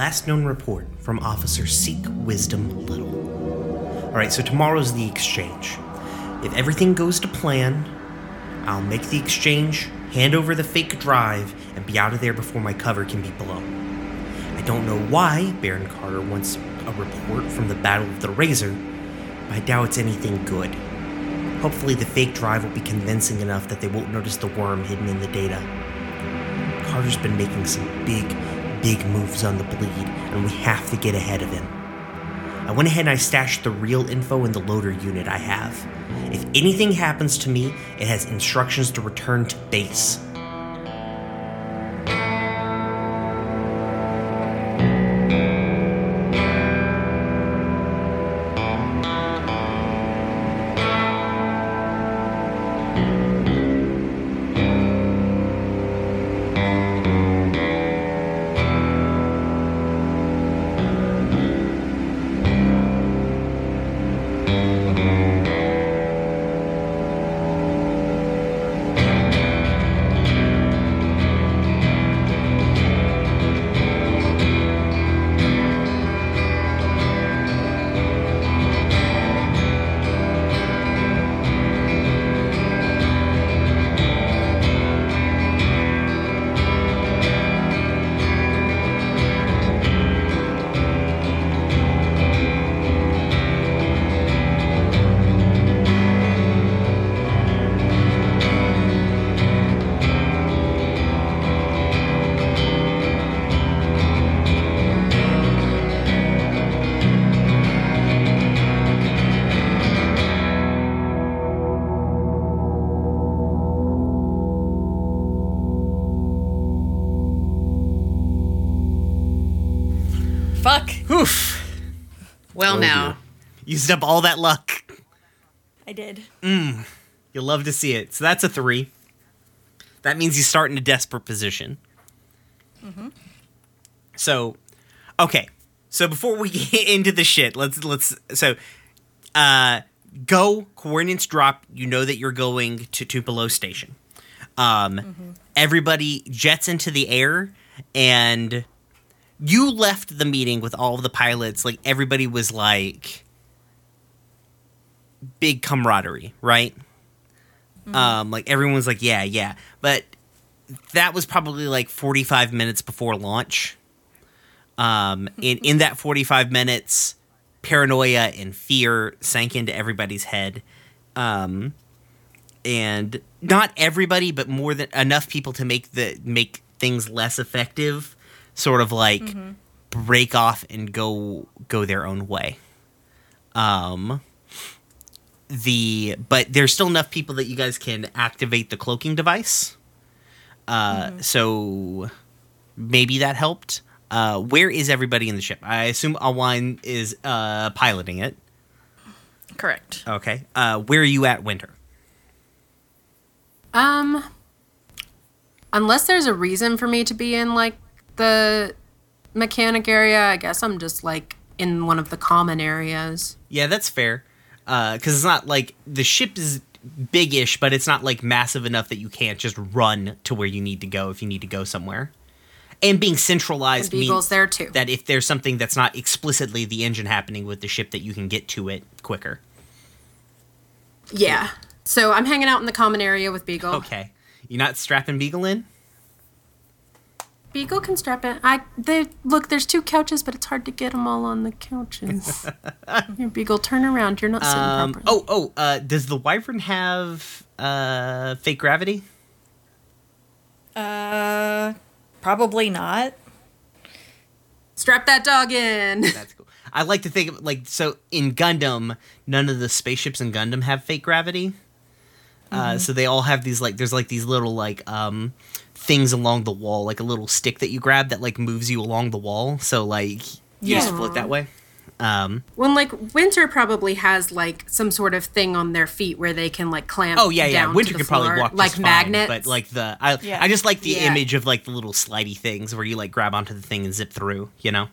Last known report from Officer Seek Wisdom Little. Alright, so tomorrow's the exchange. If everything goes to plan, I'll make the exchange, hand over the fake drive, and be out of there before my cover can be blown. I don't know why Baron Carter wants a report from the Battle of the Razor, but I doubt it's anything good. Hopefully, the fake drive will be convincing enough that they won't notice the worm hidden in the data. Carter's been making some big, big moves on the bleed, and we have to get ahead of him. I went ahead and I stashed the real info in the loader unit I have. If anything happens to me, it has instructions to return to base. Well, Oh, now. dear. Used up all that luck. I did. You'll love to see it. So that's a three. That means you start in a desperate position. Mhm. So, okay. So before we get into the shit, let's let's so uh go coordinates drop. You know that you're going to Tupelo Station. Um, everybody jets into the air, and you left the meeting with all of the pilots. Like everybody was like big camaraderie, right? Um, like everyone's like, yeah, yeah. But that was probably like 45 minutes before launch. Um, in, in that 45 minutes, paranoia and fear sank into everybody's head. Um, and not everybody, but more than enough people to make the make things less effective, sort of like break off and go go their own way. Um, the but there's still enough people that you guys can activate the cloaking device. Uh, so maybe that helped. Uh, where is everybody in the ship? I assume Alwine is uh piloting it. Correct. Okay. Uh, where are you at, Winter? Um, unless there's a reason for me to be in like the mechanic area, I guess I'm just like in one of the common areas. Yeah, that's fair. Uh, because it's not like the ship is big-ish, but it's not like massive enough that you can't just run to where you need to go if you need to go somewhere. And being centralized And Beagle's means there too. that if there's something that's not explicitly the engine happening with the ship, that you can get to it quicker. Yeah. So I'm hanging out in the common area with Beagle. Okay, you're not strapping Beagle in. Beagle can strap it. I they look. There's two couches, but it's hard to get them all on the couches. Here, Beagle, turn around. You're not sitting Um, properly. oh, oh, uh, does the Wyvern have uh, fake gravity? Uh, probably not. strap that dog in. That's cool. I like to think of like so in Gundam, none of the spaceships in Gundam have fake gravity. Uh, so they all have these like there's like these little like um things along the wall, like a little stick that you grab that like moves you along the wall. So like you just Yeah. float that way. Um, When like Winter probably has like some sort of thing on their feet where they can like clamp. oh yeah, yeah. down Winter to the could probably walk like just fine, magnets. but like the I Yeah. I just like the Yeah. image of like the little slidey things where you like grab onto the thing and zip through. You know?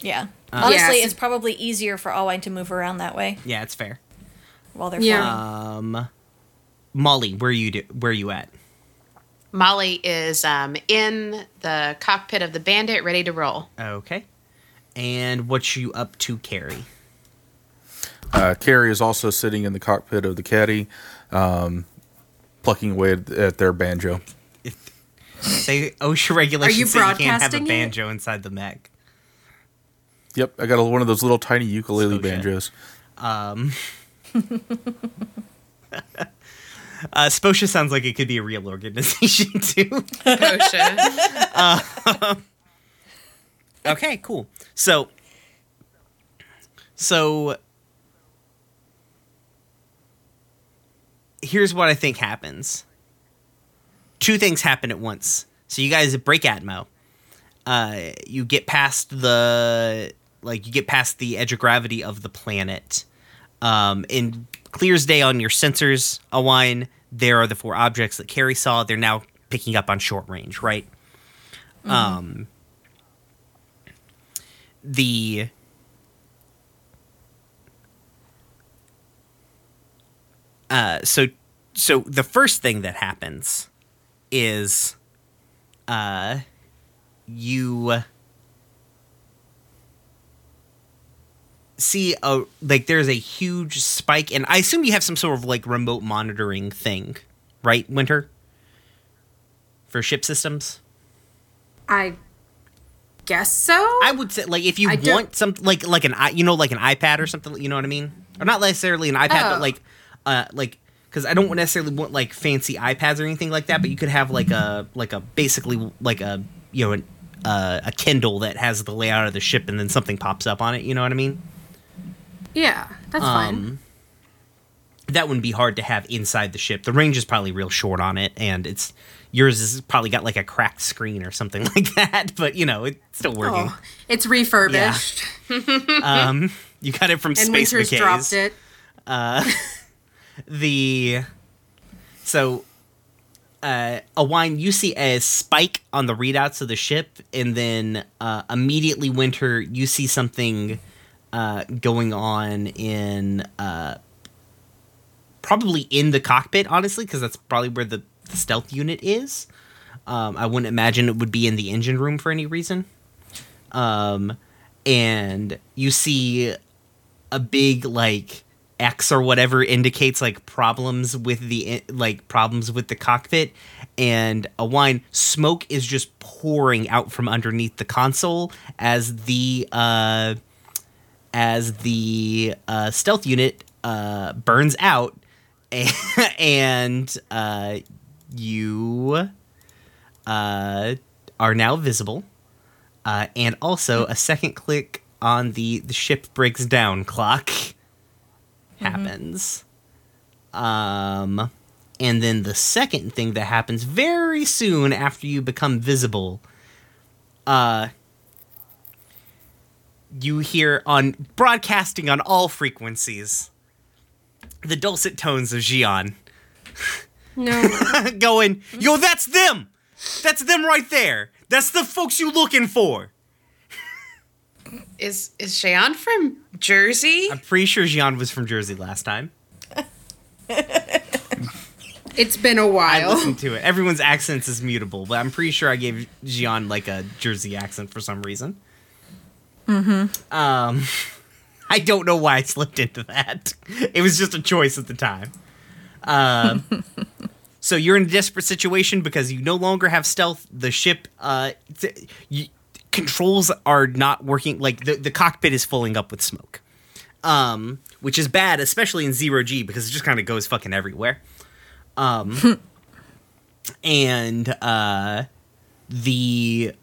Yeah. Uh, Honestly, Yeah, it's probably easier for Alwine to move around that way Yeah, it's fair. while they're Yeah. flying. Um, Molly, where you do, where you at? Molly is um, in the cockpit of the bandit, ready to roll. Okay. And what you up to, Carrie? Uh, Carrie is also sitting in the cockpit of the caddy, um, plucking away at, at their banjo. Say OSHA regulations Are you say you can't have a broadcasting it? banjo inside the mech. Yep, I got a, one of those little tiny ukulele So shit. banjos. Uh, Sposha sounds like it could be a real organization too. Kosha. okay, cool. So, so here's what I think happens. Two things happen at once. So you guys break Atmo. Uh, you get past the like you get past the edge of gravity of the planet. Um, in clear as day on your sensors, Alwine, there are the four objects that Carrie saw. They're now picking up on short range, right? Um, the uh, so so the first thing that happens is uh you see a like there's a huge spike and i assume you have some sort of like remote monitoring thing right winter for ship systems I guess so. I would say like if you I want something like like an you know like an iPad or something you know what I mean or not necessarily an iPad but Oh. like uh like because I don't necessarily want like fancy iPads or anything like that but you could have like a like a basically like a you know an, uh, a Kindle that has the layout of the ship and then something pops up on it you know what I mean yeah, that's fine. um that wouldn't be hard to have inside the ship the range is probably real short on it and it's yours is probably got like a cracked screen or something like that but you know it's still working Oh, it's refurbished, um you got it from and Space Winter's McKay's. dropped it. the so uh, Alwine you see a spike on the readouts of the ship and then uh, immediately winter you see something uh, going on in uh, probably in the cockpit honestly because that's probably where the, the stealth unit is. Um, i wouldn't imagine it would be in the engine room for any reason. Um, and you see a big like X or whatever indicates like problems with the like problems with the cockpit. And Alwine smoke is just pouring out from underneath the console as the uh as the uh stealth unit uh burns out and uh you uh are now visible uh, and also a second click on the the ship breaks down clock happens. Um, and then the second thing that happens very soon after you become visible, uh, you hear on broadcasting on all frequencies the dulcet tones of Xion No, going, "Yo, that's them! That's them right there! That's the folks you looking for!" Is is Cheyenne from Jersey? I'm pretty sure Xion was from Jersey last time. it's been a while. I listened to it. Everyone's accents is mutable, but I'm pretty sure I gave Xion like a Jersey accent for some reason. Mm-hmm. Um, I don't know why I slipped into that. It was just a choice at the time. Um, so you're in a desperate situation because you no longer have stealth. The ship, uh, t- you, controls are not working. Like the the cockpit is filling up with smoke, um, which is bad, especially in zero G because it just kind of goes fucking everywhere. Um, and uh, the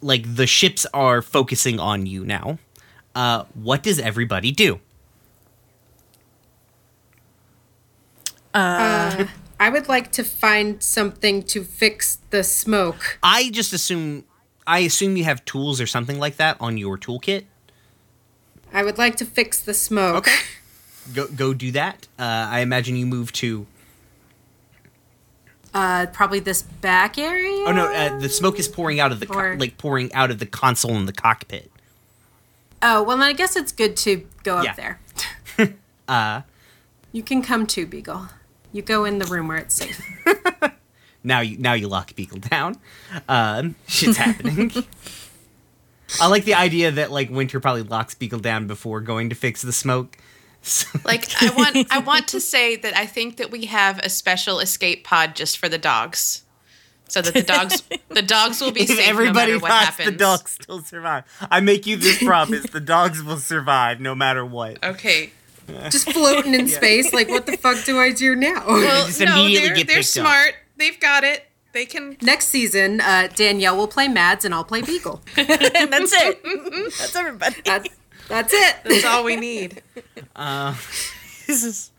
like the ships are focusing on you now. Uh, what does everybody do? Uh, I would like to find something to fix the smoke. I just assume I assume you have tools or something like that on your toolkit. I would like to fix the smoke. Okay. Go go do that. Uh, I imagine you move to. Uh, probably this back area. Oh no, uh, the smoke is pouring out of the co- like pouring out of the console in the cockpit. Oh well, then I guess it's good to go up there. Uh, You can come too, Beagle. You go in the room where it's safe. now you now you lock Beagle down. Um, shit's happening. I like the idea that like Winter probably locks Beagle down before going to fix the smoke. So- Like I want I want to say that I think that we have a special escape pod just for the dogs. So that the dogs the dogs will be if safe everybody no matter what happens. the dogs still survive. I make you this promise: the dogs will survive no matter what. Okay. Just floating in space. Like, what the fuck do I do now? Well, just no, they're, get they're picked up. smart. They've got it. They can Next season, uh, Danielle will play Mads and I'll play Beagle. and that's it. That's everybody. That's that's it. That's all we need. This is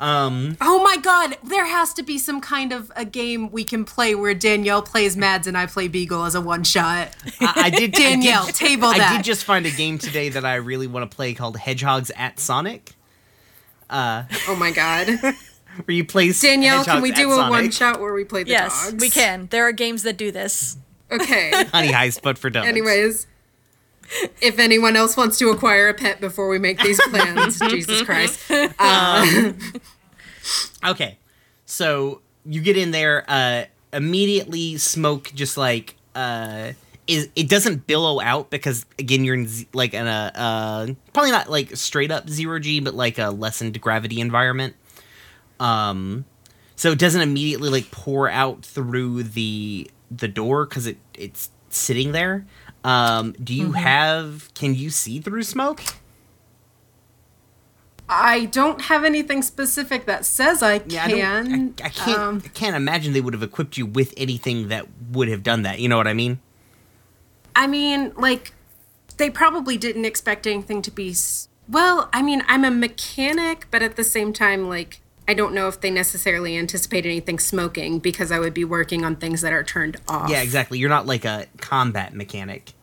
um Oh my god, there has to be some kind of a game we can play where Danielle plays Mads and I play Beagle as a one shot. I, I did Danielle, I did, table I did just find a game today that I really want to play called Hedgehogs at Sonic, Oh my god. where you play Danielle, can we do a Sonic. one shot where we play the Yes, dogs? we can. There are games that do this. Okay. Honey Heist, but for dogs. Anyways, if anyone else wants to acquire a pet before we make these plans, Jesus Christ. Uh, Okay, so you get in there. Uh, immediately, smoke just like uh, is it doesn't billow out because again you're in z- like in a uh, probably not like straight up zero g, but like a lessened gravity environment. Um, so it doesn't immediately like pour out through the the door because it it's sitting there. Um, do you have? Can you see through smoke? I don't have anything specific that says I Yeah, can. I, I, I can't. Um, I can't imagine they would have equipped you with anything that would have done that. You know what I mean? I mean, like, they probably didn't expect anything to be. s- Well, I mean, I'm a mechanic, but at the same time, like, I don't know if they necessarily anticipate anything smoking because I would be working on things that are turned off. Yeah, exactly. You're not like a combat mechanic.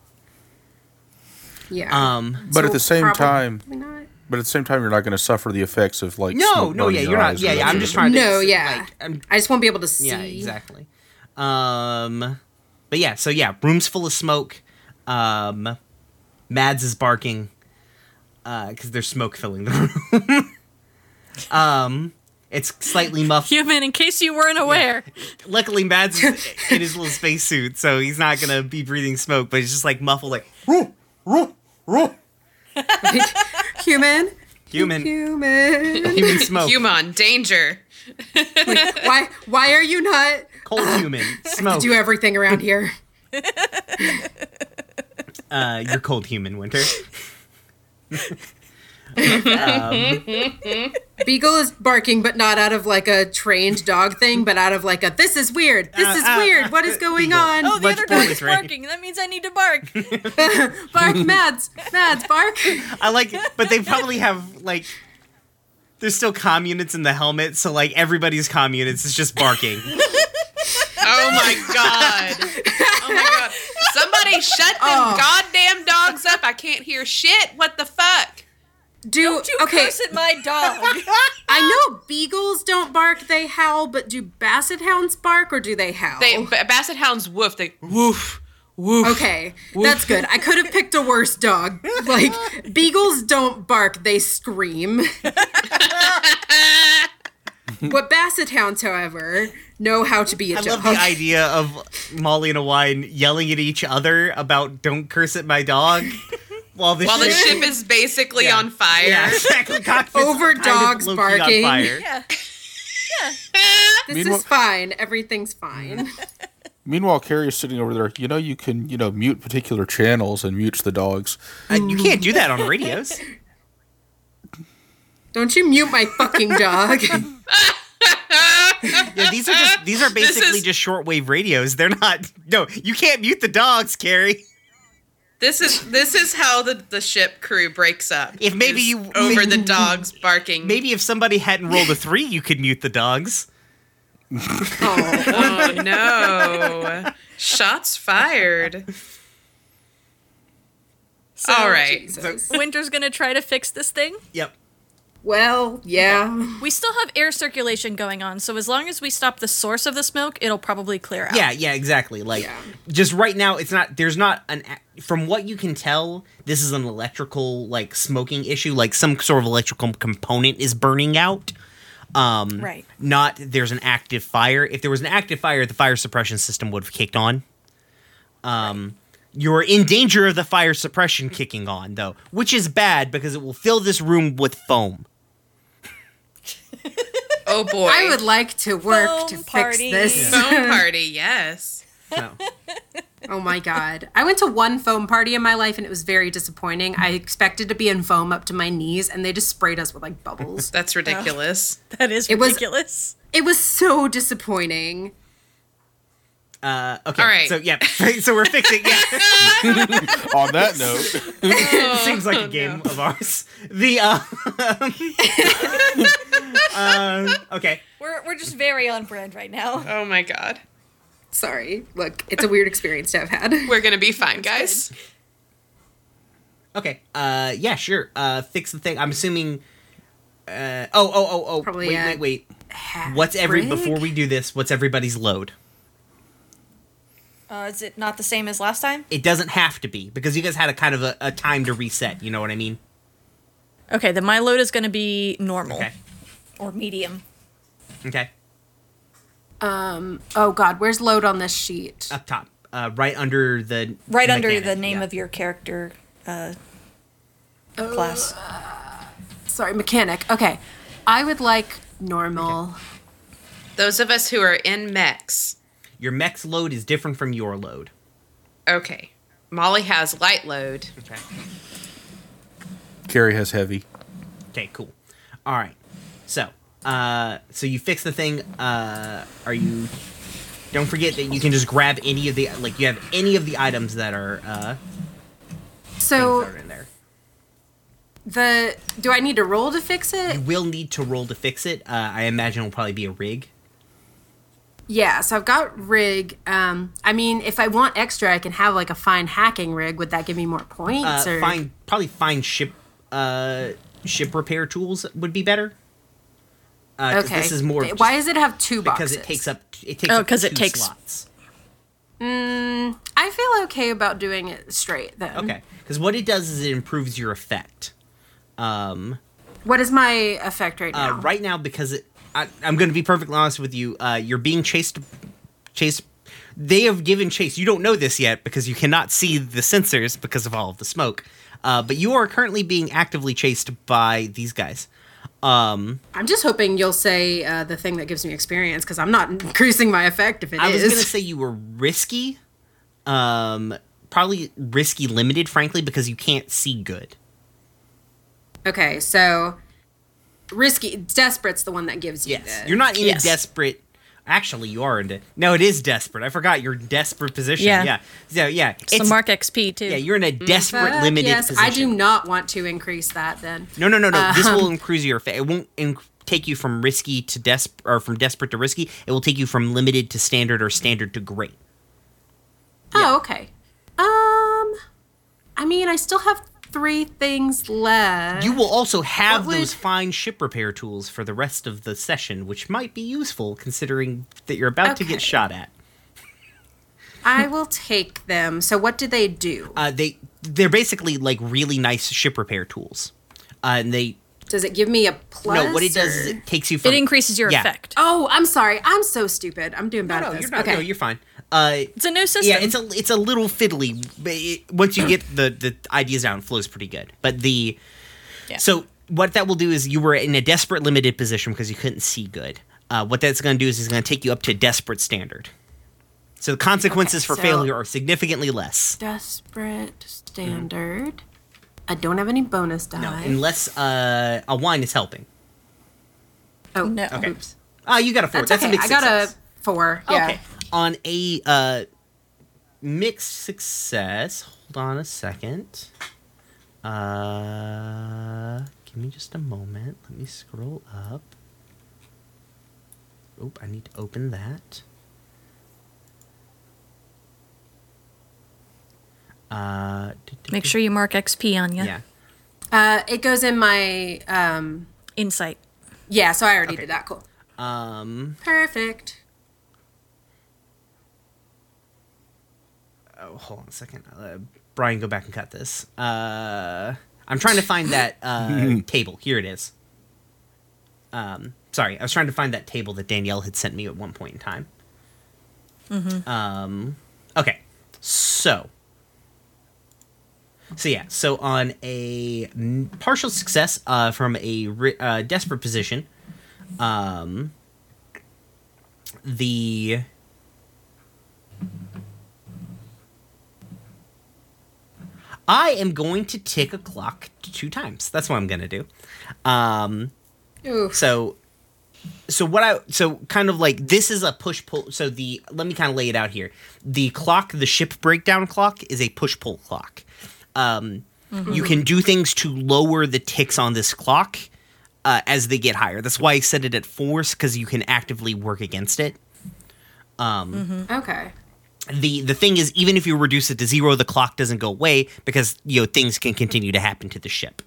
Yeah. Um, But So at the same time, not. but at the same time, you're not going to suffer the effects of like no, smoke no, yeah, your you're not. Yeah, yeah. I'm just sort of trying to. No, yeah. Like, I'm, I just won't be able to see. yeah, exactly. Um, but yeah, so yeah, room's full of smoke. Um, Mads is barking because there's smoke filling the room. um, it's slightly muffled. Human, in case you weren't aware. Luckily, Mads is in his little spacesuit, so he's not gonna be breathing smoke. But he's just like muffled, like Human. human, Human. human smoke, Human danger. why? Why are you not? cold human smoke. Do everything around here. Uh, you're cold human, Winter. Beagle is barking, but not out of like a trained dog thing, but out of like a this is weird. This Uh, is uh, weird. What is going Beagle. on? Oh, the Much other dog is is barking. That means I need to bark. Bark, Mads, Mads, bark. I like, but they probably have like. There's still comm units in the helmet, so like everybody's comm units is just barking. Oh my god. Oh my god. Somebody shut them Oh. goddamn dogs up. I can't hear shit. What the fuck? Do Don't you okay? curse at my dog. I know beagles don't bark; they howl. But do basset hounds bark or do they howl? They basset hounds woof. They woof. Woof. Okay, that's good. I could have picked a worse dog. Like beagles don't bark; they scream. what basset hounds, however, know how to be a I dog. I love the idea of Molly and Alwine yelling at each other about "Don't curse at my dog," while the While the ship, ship is basically Yeah. on fire. yeah, exactly, cockpit's Over dogs barking. fire. yeah. This Meanwhile- is fine. Everything's fine. Meanwhile, Carrie's sitting over there. You know, you can you know mute particular channels and mutes the dogs. Uh, you can't do that on radios. Don't you mute my fucking dog. Yeah, these are just these are basically is- just shortwave radios. They're not. No, you can't mute the dogs, Carrie. This is this is how the, the ship crew breaks up. If maybe you- over maybe- the dogs barking. Maybe if somebody hadn't rolled a three, you could mute the dogs. Oh no! Shots fired. So, All right. Jesus. Winter's gonna try to fix this thing. Yep. Well, yeah. We still have air circulation going on, so as long as we stop the source of the smoke, it'll probably clear out. Yeah, yeah, exactly. Like Yeah. just right now, it's not. There's not an. From what you can tell, this is an electrical like smoking issue. Like some sort of electrical component is burning out. Um, Right. Not there's an active fire. If there was an active fire, the fire suppression system would have kicked on. Um, You're in danger of the fire suppression kicking on, though, which is bad because it will fill this room with foam. Oh boy. I would like to work to Foam fix party. this. Foam party, yes. So, Oh my god. I went to one foam party in my life and it was very disappointing. I expected to be in foam up to my knees and they just sprayed us with like bubbles. That's ridiculous. That is It was- ridiculous. it was so disappointing. uh, okay. All right. So yeah. So we're fixing. Yeah. On that note, it seems like a game of ours. The uh, uh, okay. We're we're just very on brand right now. Oh my god. Sorry. Look, it's a weird experience to have had. We're gonna be fine, guys. Okay. Uh, yeah, sure. Uh, fix the thing. I'm assuming. Uh, oh, oh, oh, oh. Probably, wait, wait, wait. What's every Rig? before we do this? What's everybody's load? Uh, is it not the same as last time? It doesn't have to be because you guys had a kind of a, a time to reset. You know what I mean? Okay, then my load is going to be normal Okay. Or medium. Okay. Um. Oh god, where's load on this sheet? Up top, uh, right under the Right under mechanic, the name yeah. of your character uh, class. Sorry, mechanic. Okay. I would like normal. Those of us who are in mechs. your mech's load is different from your load. Okay. Molly has light load. Okay. Carrie has heavy. Okay. Cool. All right. So, uh, so you fix the thing. Uh, are you? Don't forget that you can just grab any of the like you have any of the items that are uh So in there. the do I need to roll to fix it? You will need to roll to fix it. Uh, I imagine it'll probably be a rig. Yeah, so I've got rig. Um I mean if I want extra I can have like a fine hacking rig. Would that give me more points Uh, or fine, probably fine ship uh ship repair tools would be better. Uh, 'cause Okay. This is more Why does it have two boxes? because it takes up it takes Oh, up 'cause it two takes- slots. I feel okay about doing it straight then. Okay, because what it does is it improves your effect. Um, What is my effect right uh, now? right now because it, I, I'm going to be perfectly honest with you. Uh, you're being chased, chased. They have given chase. You don't know this yet because you cannot see the sensors because of all of the smoke. Uh, but you are currently being actively chased by these guys. Um, I'm just hoping you'll say uh, the thing that gives me experience because I'm not increasing my effect if it is. I was going to say you were risky. Um, probably risky limited, frankly, because you can't see good. Okay, so risky. Desperate's the one that gives you. Yes, the- you're not in Yes. a desperate. Actually, you are in. De- no, it is desperate. I forgot you're desperate position. Yeah, Yeah. So yeah, Some it's mark XP too. yeah. You're in a desperate, Fuck limited yes, position. I do not want to increase that then. No, no, no, no. this Um, will increase your. Fa- it won't inc- take you from risky to des or from desperate to risky. It will take you from limited to standard or standard to great. Oh, okay. Um, I mean, I still have three things left. You will also have What would- those fine ship repair tools for the rest of the session, which might be useful considering that you're about to get shot at. I will take them. So, what do they do? Uh, they they're basically like really nice ship repair tools, uh, and they Does it give me a plus? no. What it does is it takes you from it increases your Yeah. effect. Oh, I'm sorry. I'm so stupid. I'm doing bad No, at this. you're not. okay. No, you're fine. Uh, It's a new system. yeah, it's a it's a little fiddly, but it, once you get the the ideas down, flows pretty good. But the Yeah. so what that will do is you were in a desperate limited position because you couldn't see good. Uh, what that's going to do is it's going to take you up to desperate standard. So the consequences Okay, for so- failure are significantly less. Desperate standard. I don't have any bonus die. No, unless uh, Alwine is helping. oh, No. Okay. Oops. Ah, you got a four. That's, That's, okay. a mixed I got a four. Yeah. Okay. On a uh, mixed success, hold on a second. Uh, give me just a moment. Let me scroll up. Oop, I need to open that. Uh, do- do- Make sure you mark XP on you. Yeah. Uh, it goes in my um. Insight. Yeah. So I already Okay. did that. Cool. Um. Perfect. Oh, hold on a second. Uh, Brian, go back and cut this. Uh, I'm trying to find that uh, table. Here it is. Um, sorry, I was trying to find that table that Danielle had sent me at one point in time. Um, okay, so So yeah, so on a n- partial success uh, from a ri- uh, desperate position, um, the I am going to tick a clock two times. That's what I'm going to do. Um, Oof. so so what i so kind of like this is a push pull so the let me kind of lay it out here the clock the ship breakdown clock is a push pull clock um you can do things to lower the ticks on this clock uh, as they get higher that's why i set it at force because you can actively work against it um Okay. The the thing is even if you reduce it to zero the clock doesn't go away because you know things can continue to happen to the ship.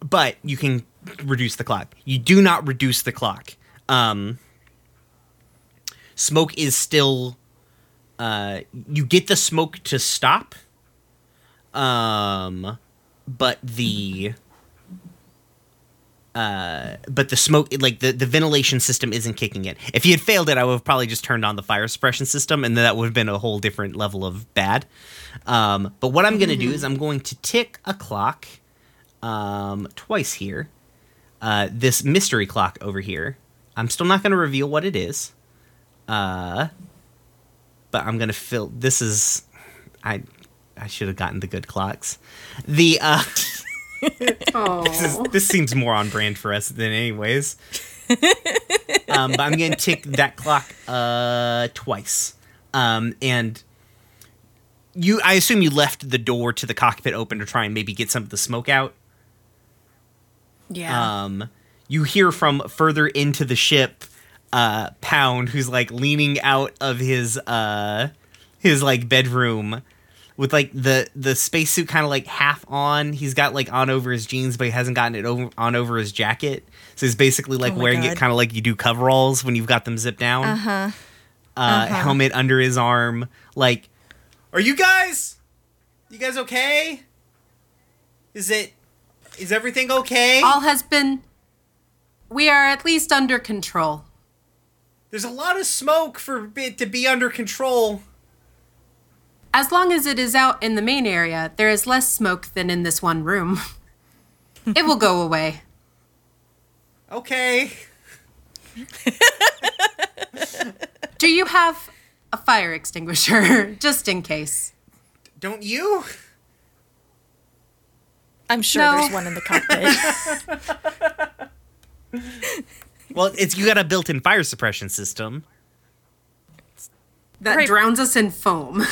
But you can reduce the clock. You do not reduce the clock. Um smoke is still uh you get the smoke to stop um but the uh, but the smoke, like the, the ventilation system, isn't kicking in. If you had failed it, I would have probably just turned on the fire suppression system, and that would have been a whole different level of bad. Um, but what I'm going to do is I'm going to tick a clock um, twice here. Uh, this mystery clock over here. I'm still not going to reveal what it is. Uh, but I'm going to fill. This is. I I should have gotten the good clocks. The uh. this, is, this seems more on brand for us than anyways. um, but I'm gonna tick that clock uh, twice, um, and you. I assume you left the door to the cockpit open to try and maybe get some of the smoke out. Yeah. Um, you hear from further into the ship, uh, Pound, who's like leaning out of his uh, his like bedroom with like the the spacesuit kind of like half on. He's got like on over his jeans, but he hasn't gotten it over, on over his jacket. So he's basically like Oh wearing it kind of like you do coveralls when you've got them zipped down. uh-huh. Uh, helmet under his arm. Like, are you guys? You guys okay? Is it? Is everything okay? All has been. We are at least under control. There's a lot of smoke for it to be under control. As long as it is out in the main area, there is less smoke than in this one room. it will go away. Okay. Do you have a fire extinguisher, just in case? Don't you? I'm sure No. there's one in the cockpit. Well, it's you got a built-in fire suppression system. That Right. drowns us in foam.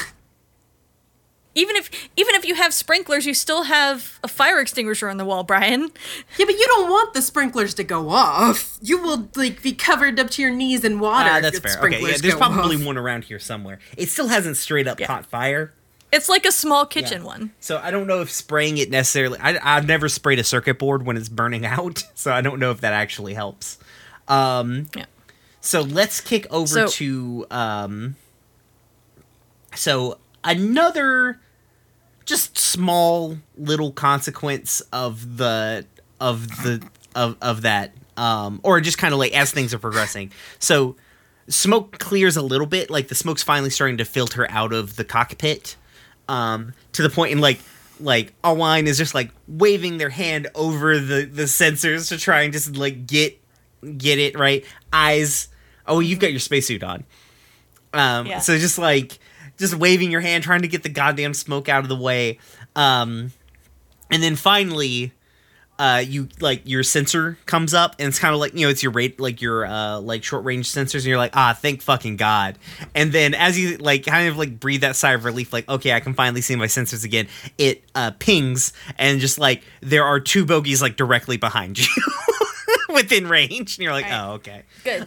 Even if even if you have sprinklers, you still have a fire extinguisher on the wall, Brian. Yeah, but you don't want the sprinklers to go off. You will like be covered up to your knees in water. Ah, if that's your fair. Okay, yeah, there's probably off. one around here somewhere. It still hasn't straight up Yeah. caught fire. It's like a small kitchen one. So I don't know if spraying it necessarily. I, I've never sprayed a circuit board when it's burning out, so I don't know if that actually helps. Um, Yeah. So let's kick over So- to um so another just small little consequence of the of the of of that um or just kind of like as things are progressing. So smoke clears a little bit, like the smoke's finally starting to filter out of the cockpit. Um to the point in like like Alwine is just like waving their hand over the the sensors to try and just like get get it right. Eyes. Oh, you've got your spacesuit on. Um, Yeah. So just like just waving your hand, trying to get the goddamn smoke out of the way. Um, and then finally, uh, you like your sensor comes up, and it's kind of like you know it's your rate like your uh like short range sensors, and you're like ah thank fucking god. And then as you like kind of like breathe that sigh of relief, like okay I can finally see my sensors again. It uh pings and just like there are two bogeys like directly behind you. Within range, and you're like, Right. oh, okay Good.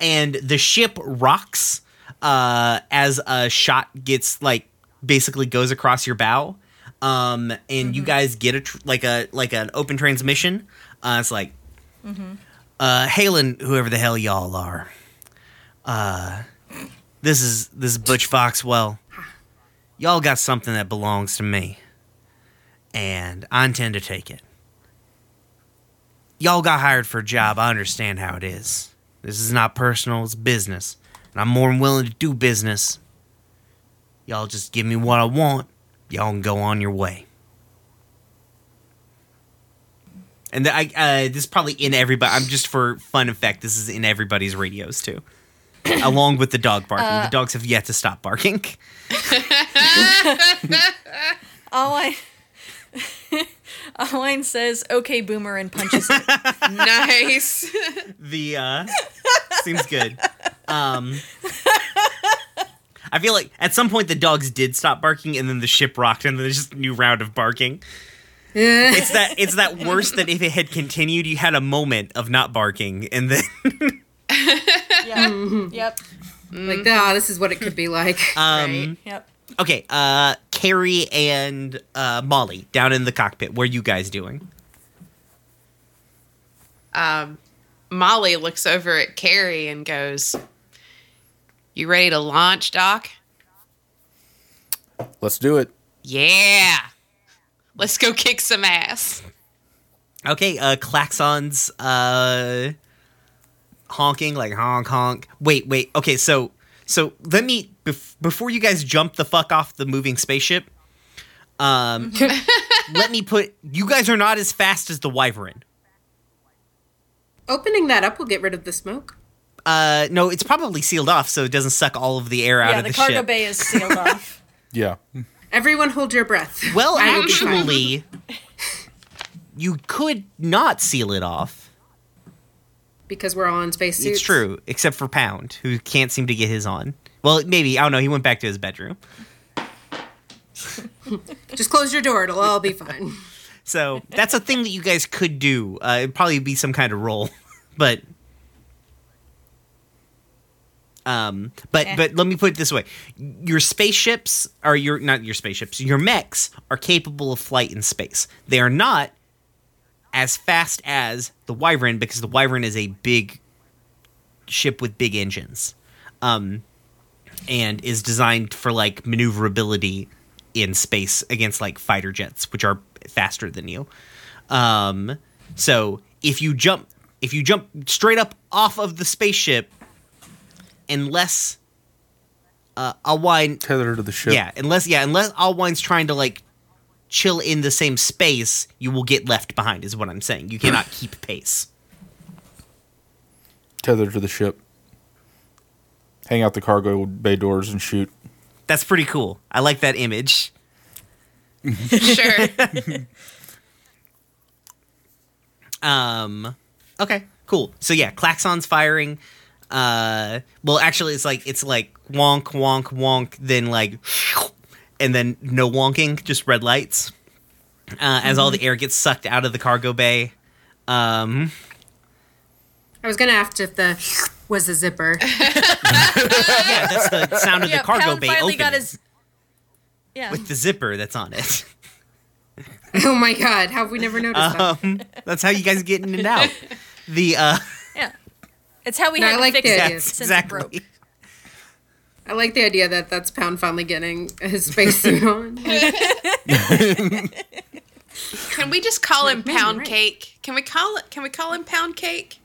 and the ship rocks uh, as a shot gets like basically goes across your bow um, and you guys get a tr- like a like an open transmission uh, it's like uh hailing whoever the hell y'all are uh this is this is butch foxwell y'all got something that belongs to me and i intend to take it. Y'all got hired for a job. I understand how it is. This is not personal, it's business. And I'm more than willing to do business. Y'all just give me what I want, y'all can go on your way. And the, I, uh, this is probably in everybody. I'm just for fun effect. This is in everybody's radios too, along with the dog barking. the dogs have yet to stop barking. Alwine, Alwine says, "Okay, boomer," and punches it. nice. The uh, seems good. Um, I feel like at some point the dogs did stop barking, and then the ship rocked, and then there's just a new round of barking. It's that it's that worse that if it had continued, you had a moment of not barking, and then Yep. Yep. Like, ah, this is what it could be like. um, Right. Yep. okay, uh, Carrie and uh, Molly down in the cockpit. What are you guys doing? Um, Molly looks over at Carrie and goes, "You ready to launch, Doc?" Let's do it. Yeah. Let's go kick some ass. Okay, uh, klaxons, uh, honking like honk honk. Wait, wait. Okay, so so let me bef- before you guys jump the fuck off the moving spaceship. Um, let me put you guys are not as fast as the wyvern. Opening that up will get rid of the smoke. Uh, no, it's probably sealed off, so it doesn't suck all of the air out Yeah, of the ship. the, cargo ship. bay is sealed off. Yeah. Everyone hold your breath. Well, I will be fine. actually, you could not seal it off. because we're all in spacesuits. It's true, except for Pound, who can't seem to get his on. Well, maybe I don't know. He went back to his bedroom. Just close your door. It'll all be fine. So that's a thing that you guys could do. Uh, it'd probably be some kind of roll, but um, but Eh. but let me put it this way: your spaceships are your not your spaceships. Your mechs are capable of flight in space. They are not as fast as the Wyvern because the Wyvern is a big ship with big engines, um, and is designed for like maneuverability in space against like fighter jets, which are faster than you. Um, so if you jump, if you jump straight up off of the spaceship, unless uh, Alwine, Tether to the ship. yeah, unless yeah, unless Alwine's trying to like chill in the same space, you will get left behind. Is what I'm saying. You cannot keep pace. Tether to the ship. Hang out the cargo bay doors and shoot. That's pretty cool. I like that image. Sure. Um. Okay. Cool. So yeah, klaxons firing. Uh. Well, actually, it's like it's like wonk, wonk, wonk. Then like, and then no wonking, just red lights. Uh, as all the air gets sucked out of the cargo bay. Um. I was gonna ask if the was a zipper. Yeah, that's the sound of yeah, the cargo Pound bay finally opening got his. Yeah. with the zipper that's on it. oh my god, how have we never noticed that? Um. That's how you guys get in and out. The uh. Yeah. It's how we No, had I to like fix it idea. Yes, since it broke. exactly. I like the idea that that's Pound finally getting his spacesuit on. Can we just call him Pound right. Cake? Can we call it? Can we call him Pound Cake?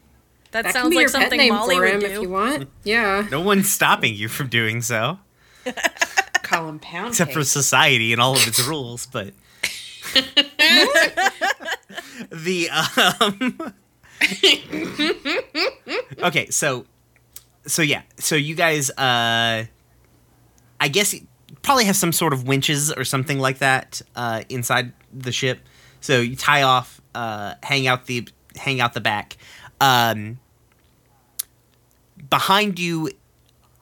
That, That sounds like something name Molly for would do. if you want. Yeah. No one's stopping you from doing so. Call him Pound except Cake. for society and all of its rules but the um okay so so yeah so you guys uh i guess probably have some sort of winches or something like that uh inside the ship so you tie off uh hang out the hang out the back um behind you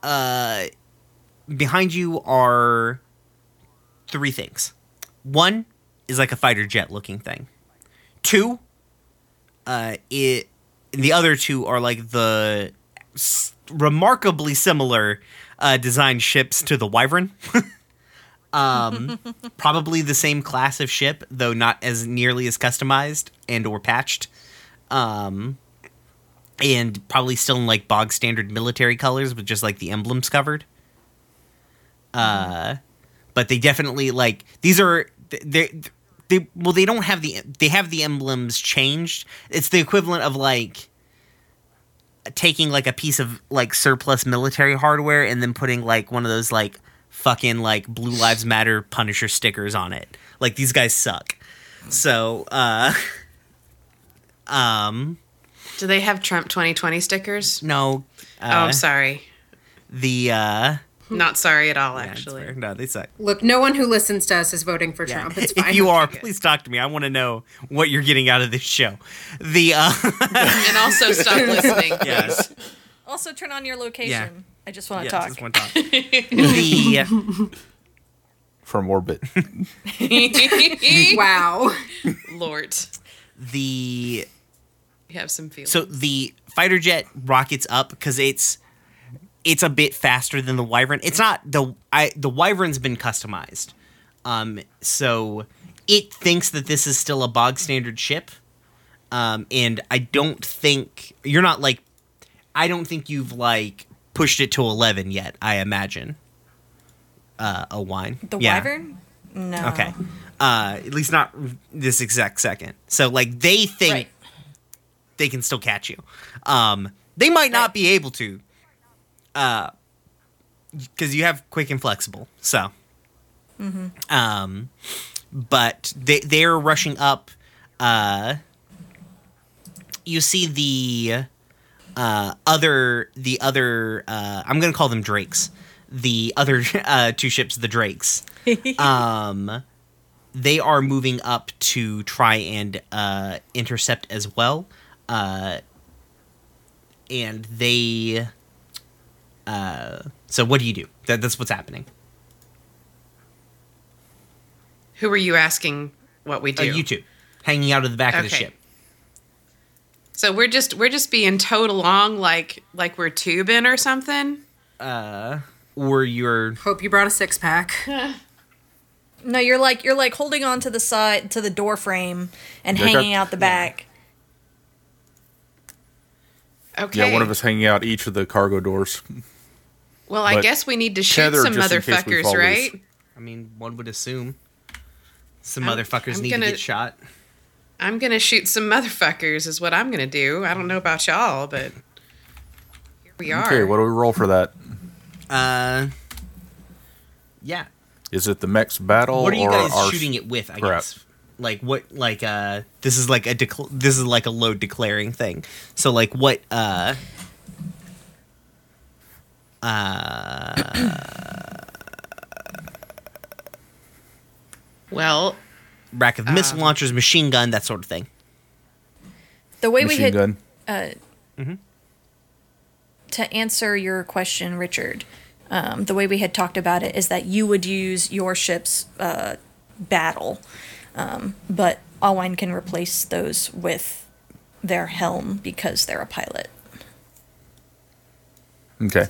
uh behind you are three things. One is like a fighter jet looking thing. Two, uh, it the other two are like the s- remarkably similar uh, design ships to the Wyvern. um, probably the same class of ship, though not as nearly as customized and or patched. Um, and probably still in like bog standard military colors with just like the emblems covered. Uh, but they definitely like these are they they well they don't have the they have the emblems changed. It's the equivalent of like taking like a piece of like surplus military hardware and then putting like one of those like fucking like Blue Lives Matter Punisher stickers on it. Like these guys suck. So, uh, um, Do they have Trump 2020 stickers? no, uh, oh, I'm sorry. the uh, Not sorry at all, yeah, actually. no, they suck. Look, no one who listens to us is voting for Yeah. Trump. It's fine. if you are, please talk to me. I want to know what you're getting out of this show. The uh, and also stop listening. yes, Also, turn on your location. I just want to yes, talk. just one talk. the From orbit. wow. Lord, the you have some feelings. so the fighter jet rockets up because it's it's a bit faster than the wyvern it's not the i the wyvern's been customized um so it thinks that this is still a bog standard ship um and i don't think you're not like i don't think you've like pushed it to 11 yet i imagine uh Alwine The wyvern? No. okay uh at least not this exact second so like they think Right. they can still catch you. Um, they might not Right. be able to, uh, because you have quick and flexible. So, um, but they they're rushing up. Uh, you see the uh, other the other uh, I'm gonna call them Drakes. The other uh, two ships, the Drakes. um, they are moving up to try and uh, intercept as well. Uh, and they. Uh, so what do you do? That, that's what's happening. Who are you asking what we Uh, do? you two, hanging out of the back of the Okay. ship. So we're just we're just being towed along like like we're tubing or something. Uh, or you're Hope you brought a six pack. No, you're like you're like holding on to the side to the door frame and Yeah, I got- hanging out the back. Okay. Yeah, one of us hanging out each of the cargo doors. Well, I but guess we need to shoot tether some just in case we motherfuckers, fall loose. right? I mean, one would assume some I'm- motherfuckers I'm need gonna- to get shot. I'm gonna shoot some motherfuckers. Is what I'm gonna do. I don't know about y'all, but here we are. Okay, what do we roll for that? Uh, yeah. Is it the mech's battle What are you or guys our shooting it with? I crap. guess. Like what? Like uh, this is like a decl- this is like a load declaring thing. So like what? Uh, uh, Well, rack of missile Um, launchers, machine gun, that sort of thing. The way we machine had gun? uh, to answer your question, Richard, um, the way we had talked about it is that you would use your ship's uh, battle, um, but Alwine can replace those with their helm because they're a pilot. Okay.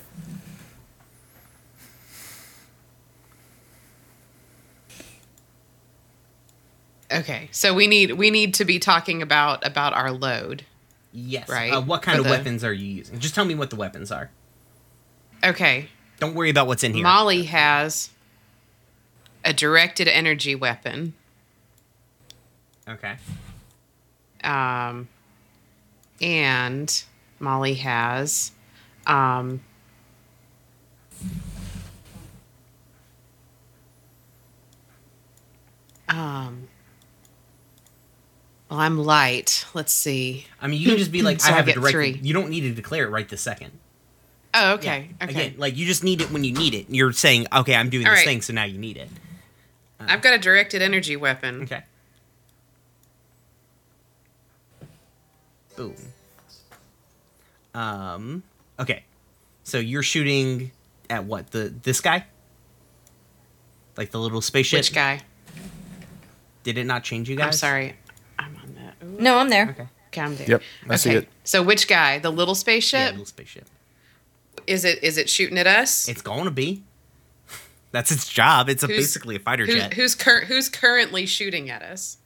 Okay. So we need we need to be talking about about our load. Yes. Right, Uh, what kind for of the- weapons are you using? Just tell me what the weapons are. Okay. Don't worry about what's in here. Molly has a directed energy weapon. okay. Um, and Molly has um, um, well, I'm light. Let's see. I mean, you can just be like, So I I have a get direct. three. You don't need to declare it right this second. Oh, okay. Yeah. Okay. Again, like you just need it when you need it. You're saying, okay, I'm doing All this right. thing, so now you need it. I've got a directed energy weapon. Okay. Boom. Um. Okay. So you're shooting at what? The this guy? Like the little spaceship? Which guy? Did it not change you guys? I'm sorry. I'm on that. Ooh, No, I'm there. Okay. okay, I'm there. Yep, I see it. So which guy? The little Yeah, spaceship? little spaceship. Is it is it shooting at us? It's going to be. That's its job. It's a, basically a fighter Who's jet. who's, cur- who's currently shooting at us?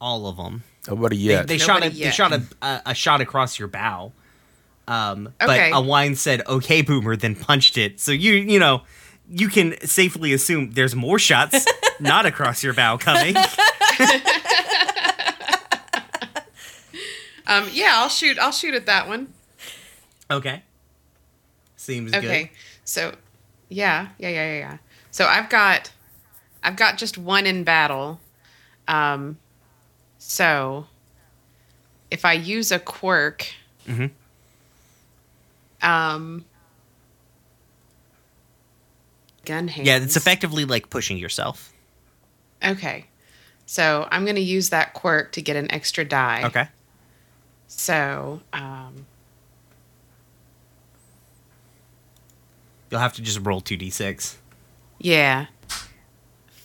All of them. Nobody They, yet. they shot a, Nobody they shot a, a, a shot across your bow. Um, Okay. but Alwine said, "Okay, boomer," then punched it. So you you know you can safely assume there's more shots not across your bow coming. Um, yeah, I'll shoot. I'll shoot at that one. okay, seems Okay. good. Okay. So, yeah, yeah, yeah, yeah, yeah. So I've got I've got just one in battle. Um so if I use a quirk Mhm. um gun hands. Yeah, it's effectively like pushing yourself. Okay. So I'm going to use that quirk to get an extra die. Okay. So, um, You'll have to just roll 2d6. yeah.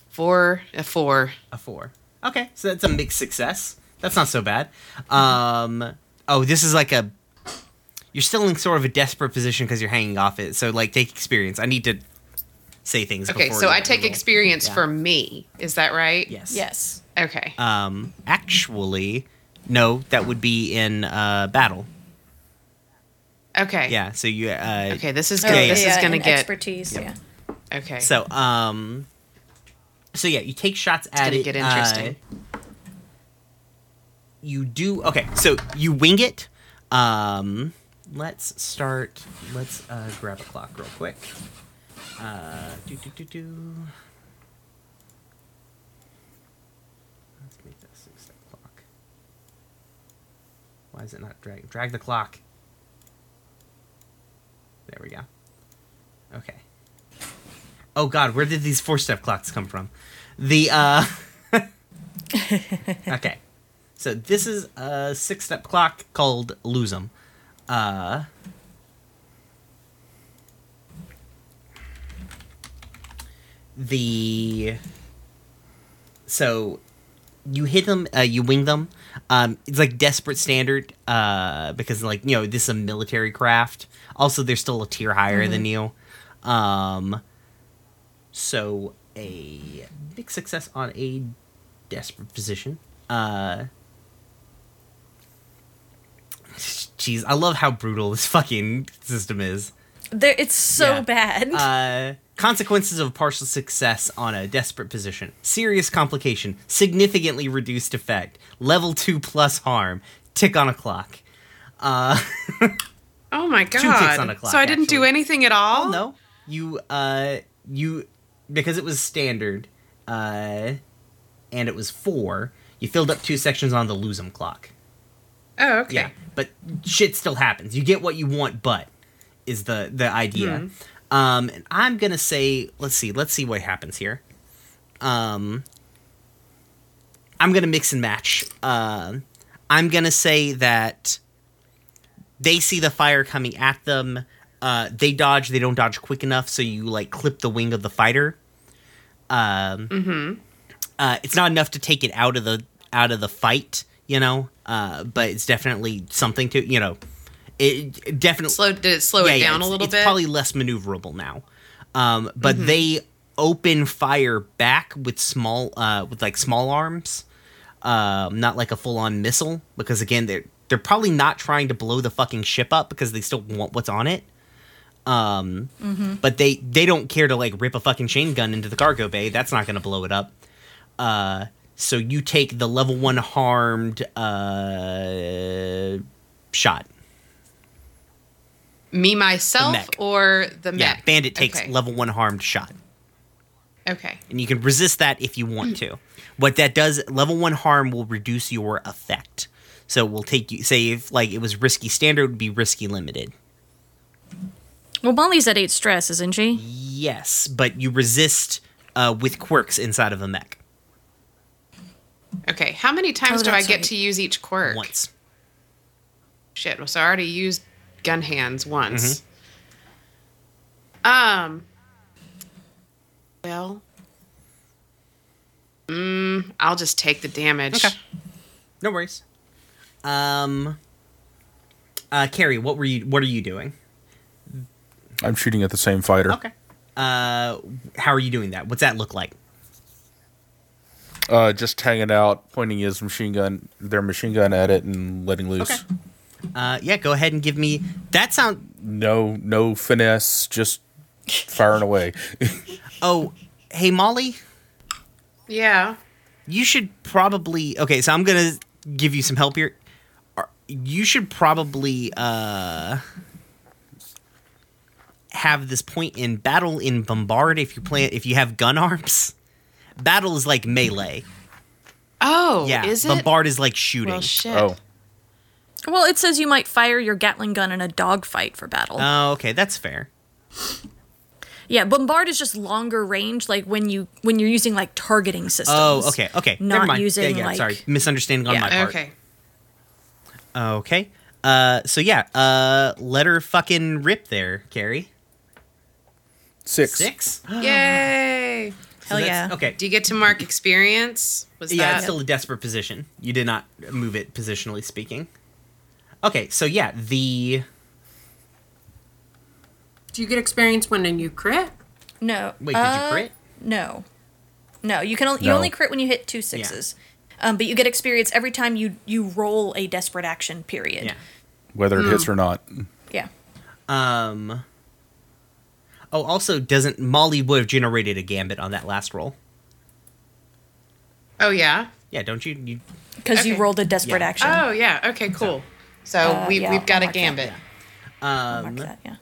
Four, a four. A 4. Okay, so that's a mixed success. That's not so bad. Um oh, this is like a you're still in sort of a desperate position because you're hanging off it. So like take experience. I need to say things Okay, before so I take roll. experience Yeah. for me. Is that right? Yes. Yes. Okay. Um actually no, that would be in uh battle. Okay. Yeah, so you uh Okay, this is Oh, good. yeah, this yeah, is going to get expertise. Yeah. Okay. So, um, so yeah, you take shots at gonna it. get interesting. uh, you do okay. So you wing it. Um, let's start. Let's uh, grab a clock real quick. Uh, do do do do. Let's make that six step clock. Why is it not drag? Drag the clock. There we go. Okay. Oh God, where did these four step clocks come from? The uh Okay. So this is a six step clock called Lose 'em. Uh the so you hit them uh, you wing them um, it's like desperate standard uh, because like you know this is a military craft. Also they're still a tier higher than you. Um, so a big success on a desperate position. Uh, jeez i love how brutal this fucking system is There, it's so Yeah. bad. uh, consequences of partial success on a desperate position. Serious complication. Significantly reduced effect. Level 2 plus harm. Tick on a clock. Uh, oh my god. Two ticks on a clock, so I didn't do anything at all? no. You, uh, you, because it was standard, uh, and it was 4, you filled up two sections on the lose 'em clock. Oh, okay. Yeah, but shit still happens. You get what you want, but is the the idea. Hmm. Um, and I'm gonna say, let's see, let's see what happens here. Um, I'm gonna mix and match. Um, I'm gonna say that they see the fire coming at them. Uh, they dodge. They don't dodge quick enough, so you like clip the wing of the fighter. Um, uh, it's not enough to take it out of the out of the fight, you know. Uh, but it's definitely something to you know. It, it definitely Slow did it slow yeah, it yeah, down a little it's bit? It's probably less maneuverable now. Um, but Mm-hmm. they open fire back with small uh, with like small arms, um, not like a full on missile because again they're they're probably not trying to blow the fucking ship up because they still want what's on it. Um, but they they don't care to like rip a fucking chain gun into the cargo bay. That's not going to blow it up. Uh, so you take the level one harmed uh, shot. Me myself mech. or the Yeah, mech? bandit takes okay. level one harmed shot. Okay. and you can resist that if you want to. What that does, level one harm will reduce your effect. So we'll take you say if like it was risky standard, it would be risky limited. well, Molly's at eight stress, isn't she? Yes, but you resist uh, with quirks inside of a mech Okay. How many times Oh, do I get right. to use each quirk? once. Shit. Well, so I already used gun hands once. Mm-hmm. Um. Well. Mm, I'll just take the damage. Okay. No worries. Um. Uh, Carrie, what were you? What are you doing? I'm shooting at the same fighter. Okay. Uh, how are you doing that? What's that look like? Uh, just hanging out, pointing his machine gun, their machine gun at it, and letting loose. Okay. Uh, yeah, go ahead and give me that sound. No, no finesse, just firing away. Oh, hey Molly, Yeah. you should probably okay so i'm gonna give you some help here you should probably uh have this point in battle in bombard if you play if you have gun arms. Battle is like melee. Oh, Yeah, is it? bombard is like shooting. Well, shit. Oh, Well, it says you might fire your Gatling gun in a dogfight for battle. Oh, okay, that's fair. yeah, bombard is just longer range, like when you when you're using like targeting systems. Oh, okay, okay. Never Not mind. using, yeah, yeah, like- sorry, misunderstanding on Yeah. my part. Okay. Okay. Uh, so yeah, uh, let her fucking rip there, Carrie. six. Six. Yay! So Hell that's- yeah. Okay. Do you get to mark experience? Was yeah, that it's still a desperate position. You did not move it positionally speaking. Okay, so yeah, the Do you get experience when you crit? No. wait, did uh, you crit? No. No, you can only, you No. only crit when you hit two sixes. Um, but you get experience every time you you roll a desperate action. Period. Yeah. Whether it hits or not. Yeah. Um. Oh, also, doesn't Molly would have generated a gambit on that last roll? Oh yeah. Yeah, don't you? You Because you Okay. rolled a desperate Yeah. action. Oh yeah. Okay. Cool. So Uh, we yeah, we've got I'll a mark that. gambit. I'll um. that, yeah.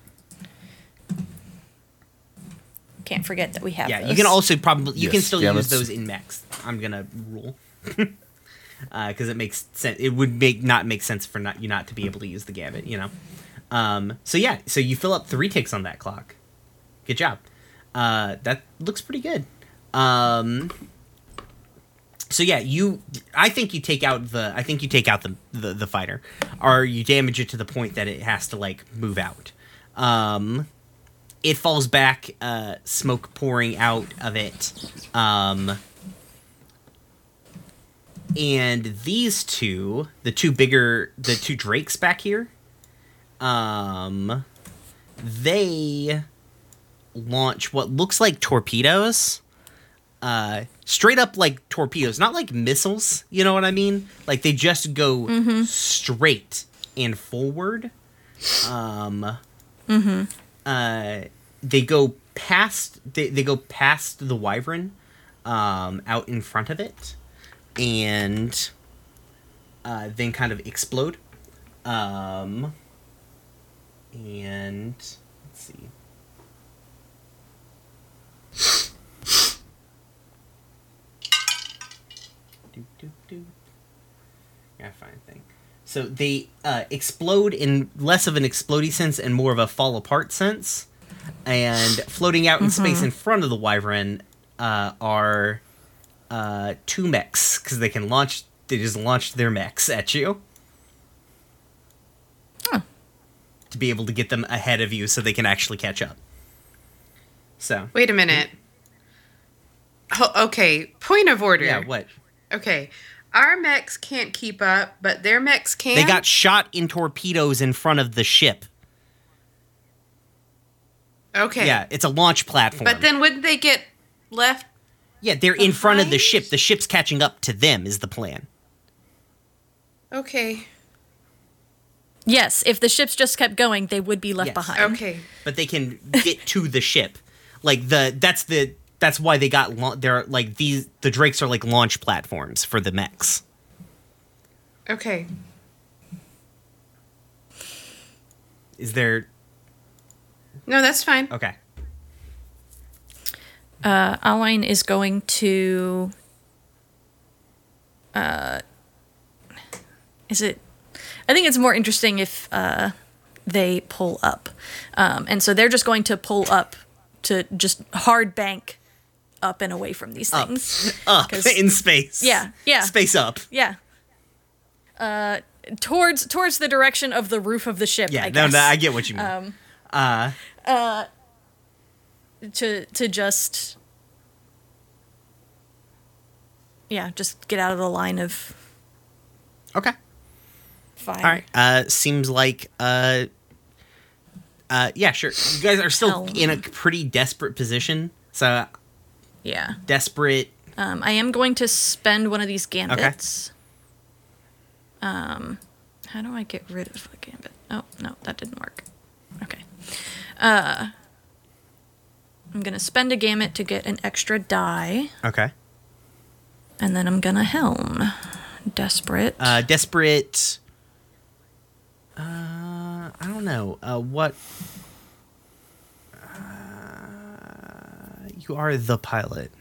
Can't forget that we have. Yeah, you those. can also probably you can Yes, still gambits. use those in mechs. I'm gonna rule because it makes sense. It would make not make sense for not you not to be able to use the gambit. You know. Um. So yeah. So you fill up three ticks on that clock. Good job. Uh. That looks pretty good. Um. So yeah, you. I think you take out the. I think you take out the the, the fighter, or you damage it to the point that it has to like move out. Um it falls back, uh, smoke pouring out of it. Um, and these two, the two bigger, the two drakes back here, um, they launch what looks like torpedoes. Uh, straight up like torpedoes, not like missiles. You know what I mean? Like they just go straight and forward. Um, mm-hmm. uh, they go past they, they go past the wyvern um, out in front of it and uh, then kind of explode um, and let's see do, do, do. Gotta find a thing. So they uh, explode in less of an explody sense and more of a fall apart sense. And floating out in space in front of the wyvern uh, are uh, two mechs because they can launch. They just launch their mechs at you Huh. to be able to get them ahead of you so they can actually catch up. So Wait a minute. Oh, okay. Point of order. yeah, what Okay. Our mechs can't keep up, but their mechs can. they got shot in torpedoes in front of the ship. Okay. Yeah, it's a launch platform. But then wouldn't they get left? yeah, they're in front of the ship. The ship's catching up to them. Is the plan? Okay. Yes, if the ships just kept going, they would be left Yes. behind. Okay. but they can get to the ship. Like the that's the that's why they got la- they're like these the drakes are like launch platforms for the mechs. Okay. Is there No, that's fine. okay? Uh, Alwine is going to. Uh, is it? I think it's more interesting if uh, they pull up, um, and so they're just going to pull up to just hard bank up and away from these Up. things. Up 'Cause- in space. Yeah, yeah. Space up. Yeah. Uh, towards towards the direction of the roof of the ship. Yeah, I no, guess. no, I get what you mean. Um, uh, to to just yeah just get out of the line of okay. fire All right. Uh, seems like uh, uh, yeah, sure. You guys are still Hell. in a pretty desperate position. So yeah desperate. um, i am going to spend one of these gambits Okay. um how do i get rid of a gambit oh no that didn't work okay uh i'm gonna spend a gambit to get an extra die Okay. and then i'm gonna helm desperate Uh, desperate. Uh, I don't know. Uh, what? You are the pilot.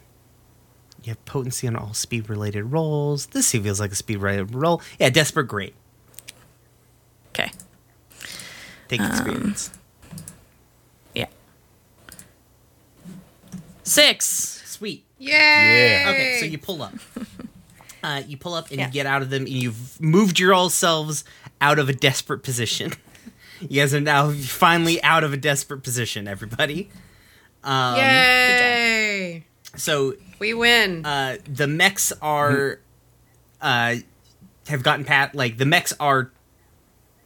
You have potency on all speed related rolls. This feels like a speed related roll. Yeah, desperate great. Okay. Take experience. Yeah. Six. Sweet. Yay! Okay, so you pull up. Uh, you pull up and Yeah. you get out of them, and you've moved your all selves out of a desperate position. you guys are now finally out of a desperate position, everybody. Um, Yay! So We win. uh, the mechs are uh, have gotten pat like the mechs are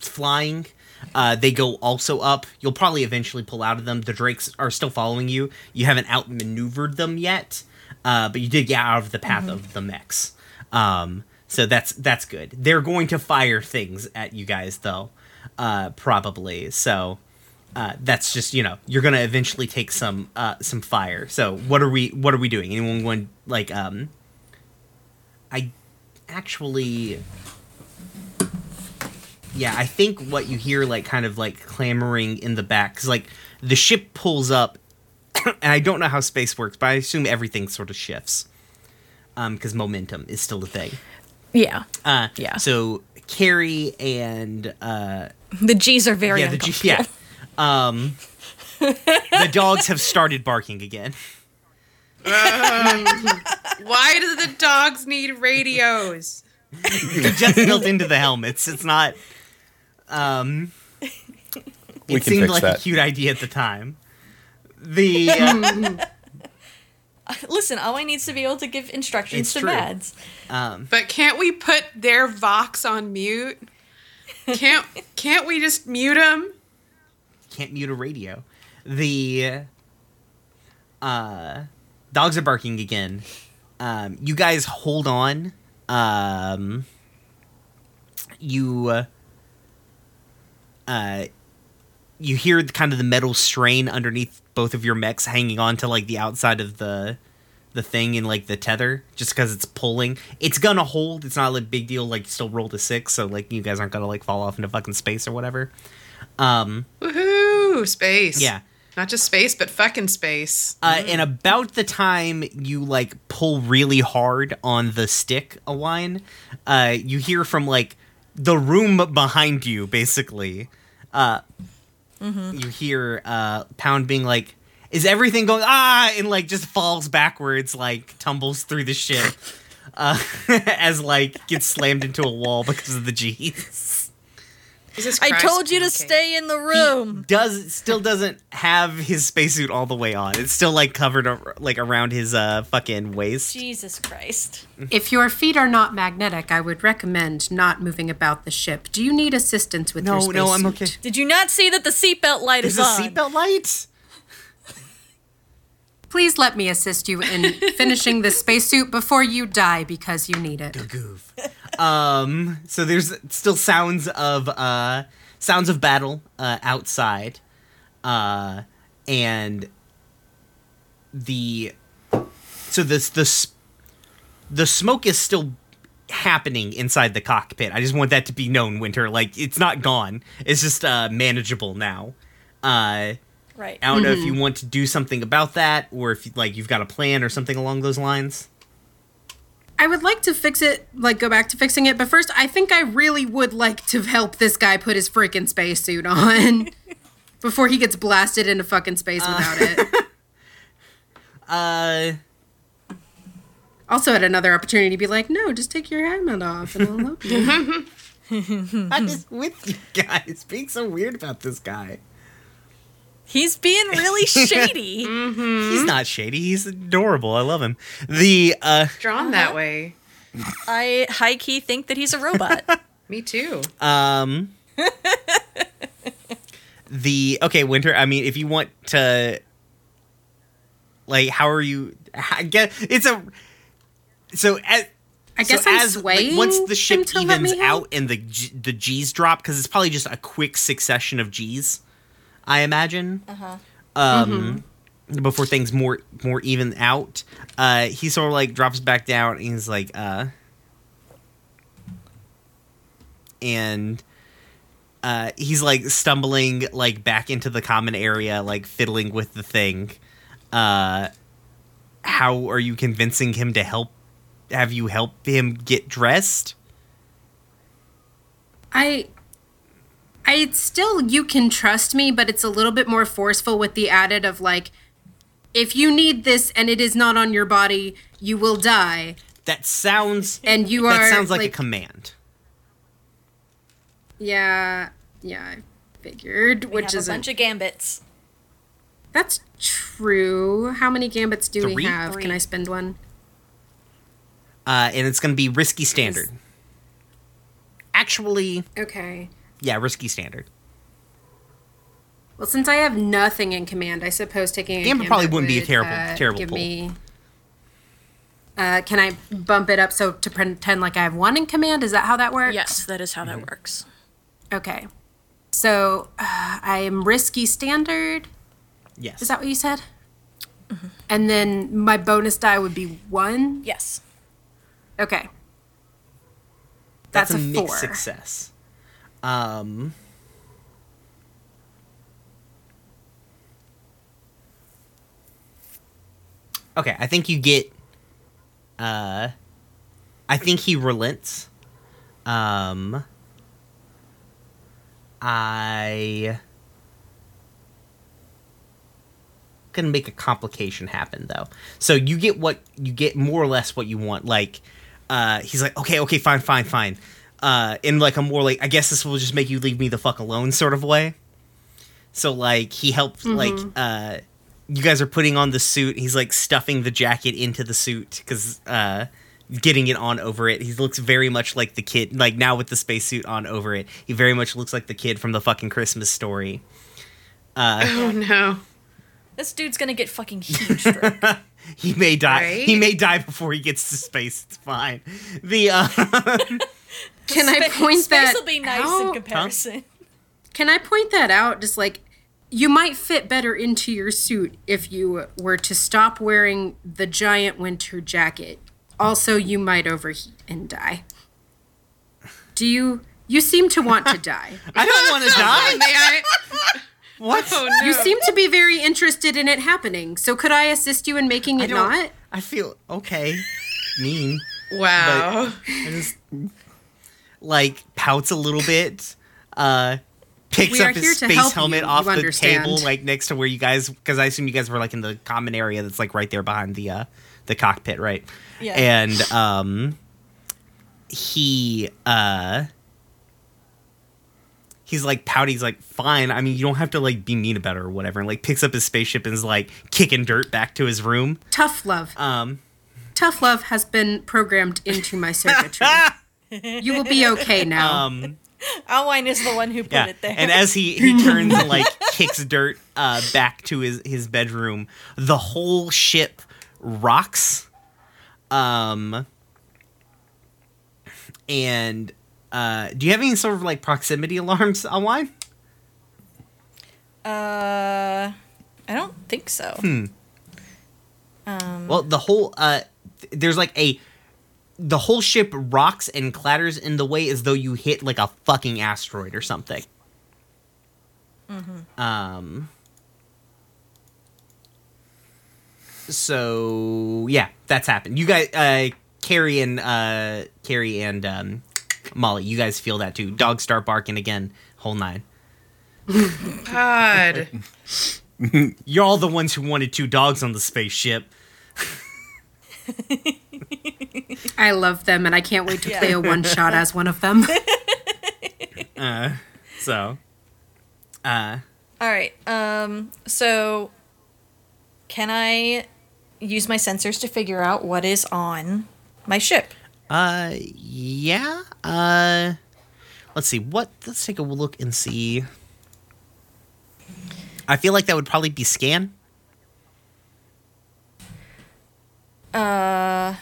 flying. Uh, they go also up. You'll probably eventually pull out of them. The drakes are still following you. You haven't outmaneuvered them yet, uh, but you did get out of the path of the mechs. Um, so that's that's good. They're going to fire things at you guys though, uh, probably. So uh, that's just you know you're gonna eventually take some uh, some fire. So what are we what are we doing? Anyone going like um? I actually yeah I think what you hear like kind of like clamoring in the back because like the ship pulls up and I don't know how space works but I assume everything sort of shifts um because momentum is still a thing. Yeah. Uh, Yeah. So Carrie and uh The G's are very yeah, the uncomfortable. G- yeah. Um, the dogs have started barking again. Why do the dogs need radios? They're just built into the helmets. It's not. Um, We it can seemed fix like a cute idea at the time. The uh, Listen, Owen needs to be able to give instructions It's to true. Mads. um, But can't we put their Vox on mute? Can't can't we just mute them? Can't mute a radio. The uh, dogs are barking again. Um, you guys hold on. Um, you uh, you hear the, kind of the metal strain underneath both of your mechs hanging on to like the outside of the the thing in like the tether just because it's pulling it's gonna hold it's not a big deal like still roll to six so like you guys aren't gonna like fall off into fucking space or whatever um Woohoo! Space. Yeah. Not just space, but fucking space. Uh, and about the time you like pull really hard on the stick, Alwine, uh, you hear from like the room behind you, basically. Uh, You hear uh, Pound being like, "Is everything going ah?" and like just falls backwards, like tumbles through the ship, uh, as like gets slammed into a wall because of the G's. Jesus I told you to Okay. stay in the He room. does still doesn't have his spacesuit all the way on. It's still like covered like around his uh fucking waist. Jesus Christ. If your feet are not magnetic, I would recommend not moving about the ship. Do you need assistance with your spacesuit? No, space no, I'm okay. Did you not see that the seatbelt light Is is a on? seatbelt light? Please let me assist you in finishing this spacesuit before you die because you need it. Goof. um. So there's still sounds of uh sounds of battle uh outside, uh, and the so this this the smoke is still happening inside the cockpit. I just want that to be known, Winter. Like it's not gone. It's just uh manageable now. Uh Right. I don't know if you want to do something about that or if like you've got a plan or something along those lines. I would like to fix it, like go back to fixing it, but first, I think I really would like to help this guy put his freaking spacesuit on before he gets blasted into fucking space without it. Uh Also, had another opportunity to be like, no, just take your helmet off and I'll help you. I'm just with you guys being so weird about this guy. He's being really shady. He's not shady. He's adorable. I love him. The uh Drawn that way. I high key think that he's a robot. Me too. um the okay, Winter. I mean, if you want to like how are you I get it's a so as I guess so I'm as, like, once the ship to evens out and the G, the G's drop because it's probably just a quick succession of G's, I imagine. Uh-huh. Um, before things more more even out, uh, he sort of like drops back down. And he's like, uh, and uh, he's like stumbling like back into the common area, like fiddling with the thing. Uh, how are you convincing him to help? Have you helped him get dressed? I I still you can trust me, but it's a little bit more forceful with the added of like if you need this and it is not on your body, you will die. That sounds. And you that are sounds like, a command. Yeah, yeah, I figured, We which have is a bunch of gambits. That's true. How many gambits do we Three? have? Can I spend one? Uh, and it's going to be risky standard. Actually, Okay. Yeah, risky standard. Well, since I have nothing in command, I suppose taking a Gambit probably wouldn't be a would, terrible- uh, terrible give pull. me. Uh, can I bump it up so to pretend like I have one in command? Is that how that works? Yes, that is how that works. Okay. So uh, I am risky standard. Yes. Is that what you said? And then my bonus die would be one. Yes. Okay. That's, That's, a, a, mixed four. success. Um. Okay, I think you get. Uh, I think he relents. Um. I. Gonna make a complication happen though. So you get what you get more or less what you want. Like, uh, he's like, okay, okay, fine, fine, fine. Uh, in like a more like, I guess this will just make you leave me the fuck alone sort of way. So like he helped like uh you guys are putting on the suit. He's like stuffing the jacket into the suit because uh getting it on over it. He looks very much like the kid like now with the spacesuit on over it. He very much looks like the kid from the fucking Christmas story. Uh Oh no. This dude's gonna get fucking huge he may die. Right? He may die before he gets to space. It's fine. The uh Can I Spa- point Space that will be nice in out? comparison. Can I point that out? Just like you might fit better into your suit if you were to stop wearing the giant winter jacket. Also, you might overheat and die. Do you? You seem to want to die. I don't want to die. May I? What? Oh no. You seem to be very interested in it happening. So could I assist you in making it don't- not? I feel okay. Mean. wow. I just like pouts a little bit. Uh picks We up his space helmet you, off you the understand. table like next to where you guys because I assume you guys were like in the common area that's like right there behind the uh the cockpit, right? Yeah. And um he uh he's like pouty he's like fine i mean you don't have to like be mean about it or whatever and like picks up his spaceship and is like kicking dirt back to his room Tough love. um Tough love has been programmed into my circuitry. you will be okay now. um Alwine is the one who put Yeah, it there. and as he he turns and like kicks dirt uh, back to his his bedroom, the whole ship rocks. Um, and uh, do you have any sort of like proximity alarms online? uh, I don't think so. Hmm. Um, Well, the whole uh, th- there's like a the whole ship rocks and clatters in the way as though you hit like a fucking asteroid or something. Um. So yeah, that's happened. You guys, uh, Carrie and uh, Carrie and um, Molly, you guys feel that too. Dogs start barking again, whole nine. God. You're all the ones who wanted two dogs on the spaceship. I love them, and I can't wait to Yeah. play a one shot as one of them. Uh, so, uh, All right. Um. So, can I use my sensors to figure out what is on my ship? uh, yeah. Uh, let's see. What? Let's take a look and see. I feel like that would probably be scan. Uh,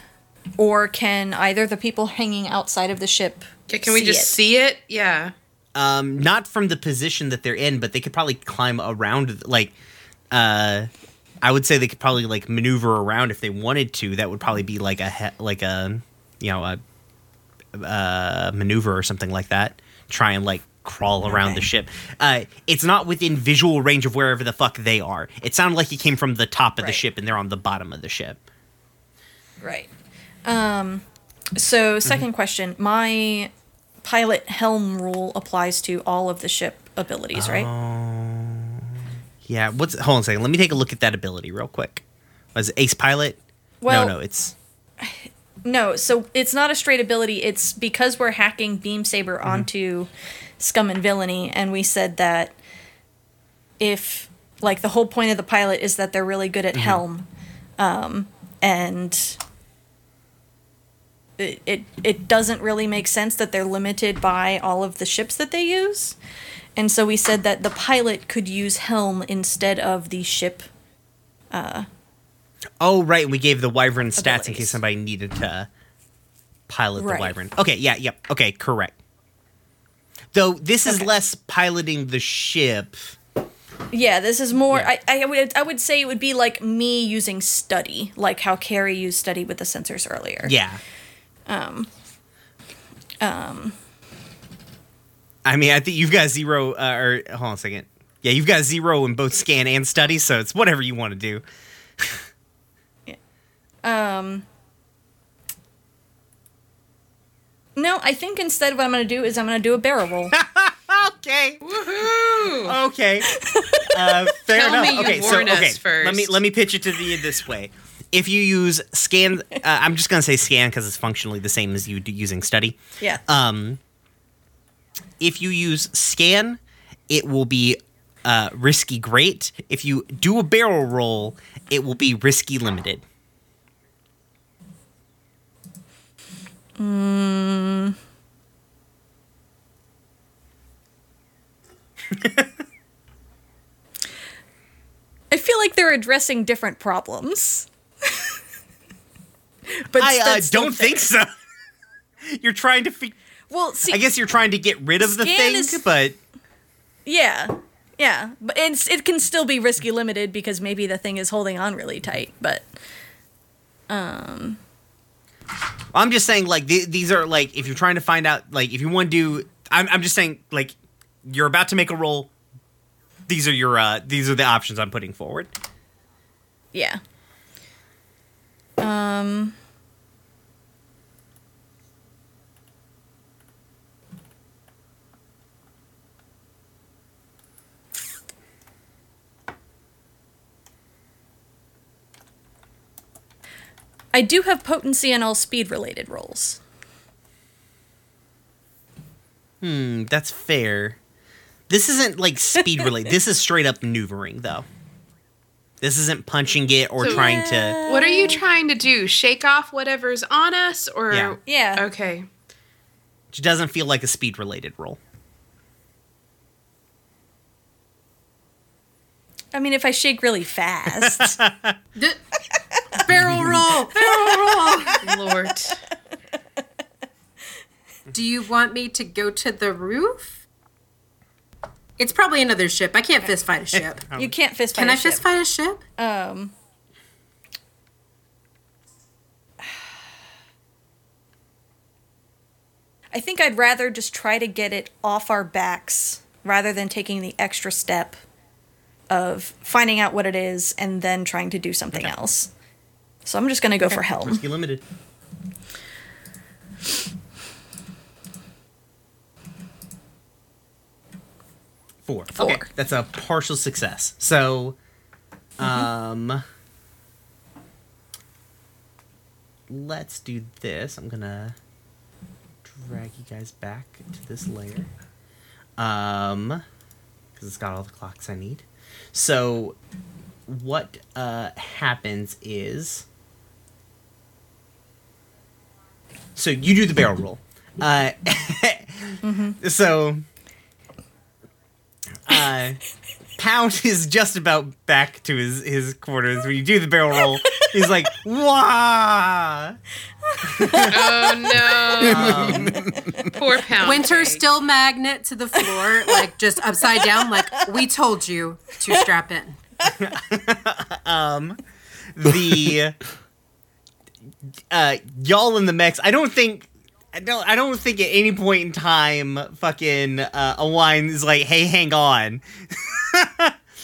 or can either the people hanging outside of the ship? Okay, can we see just it? see it? Yeah. Um, not from the position that they're in, but they could probably climb around. Like, uh, I would say they could probably like maneuver around if they wanted to. That would probably be like a he- like a you know a, a maneuver or something like that. Try and like crawl around the ship. Uh, it's not within visual range of wherever the fuck they are. It sounded like he came from the top of the ship and they're on the bottom of the ship. Right. Um, so, 2nd question. My pilot helm rule applies to all of the ship abilities, right? Yeah, what's hold on a second. Let me take a look at that ability real quick. Was it Ace Pilot? Well- no, no, it's No, so it's not a straight ability. It's because we're hacking Beam Saber onto Scum and Villainy, and we said that if, like, the whole point of the pilot is that they're really good at helm, um, and it, it it doesn't really make sense that they're limited by all of the ships that they use, and so we said that the pilot could use helm instead of the ship. Uh, oh, right. We gave the Wyvern stats in case somebody needed to pilot the Wyvern. Okay, yeah, yep. Okay, correct. Though this is Okay. less piloting the ship. Yeah, this is more. Yeah. I, I would I would say it would be like me using study, like how Carrie used study with the sensors earlier. Yeah. Um. um, I mean, I think you've got zero, uh, or hold on a second. Yeah, you've got zero in both scan and study, so it's whatever you want to do. yeah. Um. No, I think instead what I'm gonna do is I'm gonna do a barrel roll. Okay. Woohoo! Okay. Uh, fair Tell enough. me you okay, so warn us okay, let me let me pitch it to you this way. If you use scan, uh, I'm just gonna say scan because it's functionally the same as you do using study. yeah. Um, if you use scan, it will be uh, risky great. If you do a barrel roll, it will be risky limited. I feel like they're addressing different problems. But I uh, don't think so. you're trying to. Fi- Well, see, I guess you're trying to get rid of the thing, is- but yeah, yeah, but it's it can still be risky limited because maybe the thing is holding on really tight. But I'm just saying, like th- these are like if you're trying to find out, like if you want to do, I'm, I'm just saying, like you're about to make a roll. These are your uh, these are the options I'm putting forward. yeah. Um. I do have potency and all speed related rolls. Hmm, that's fair. This isn't like speed related. this is straight up maneuvering, though. This isn't punching it or So- trying to. What are you trying to do? Shake off whatever's on us, or Yeah. Yeah. Okay. It doesn't feel like a speed related roll. I mean, if I shake really fast. D- barrel roll, barrel roll. Lord. Do you want me to go to the roof? It's probably another ship. I can't fist fight a ship. you can't fist fight Can a I fist fight a ship? Um. I think I'd rather just try to get it off our backs rather than taking the extra step of finding out what it is and then trying to do something else. So I'm just going to go for helm. Risky limited. Four. Four. Okay, that's a partial success. So, um, let's do this. I'm gonna drag you guys back to this layer, um, because it's got all the clocks I need. So, what uh happens is. So you do the barrel roll. Uh, So, uh, Pound is just about back to his, his quarters when you do the barrel roll. He's like, "Wah!" Oh no. Poor Pound. Winter Cake. still magnet to the floor, like just upside down. Like we told you to strap in. um, the uh, y'all in the mix. I don't think I don't. I don't think at any point in time, fucking uh, Alwine is like, "Hey, hang on."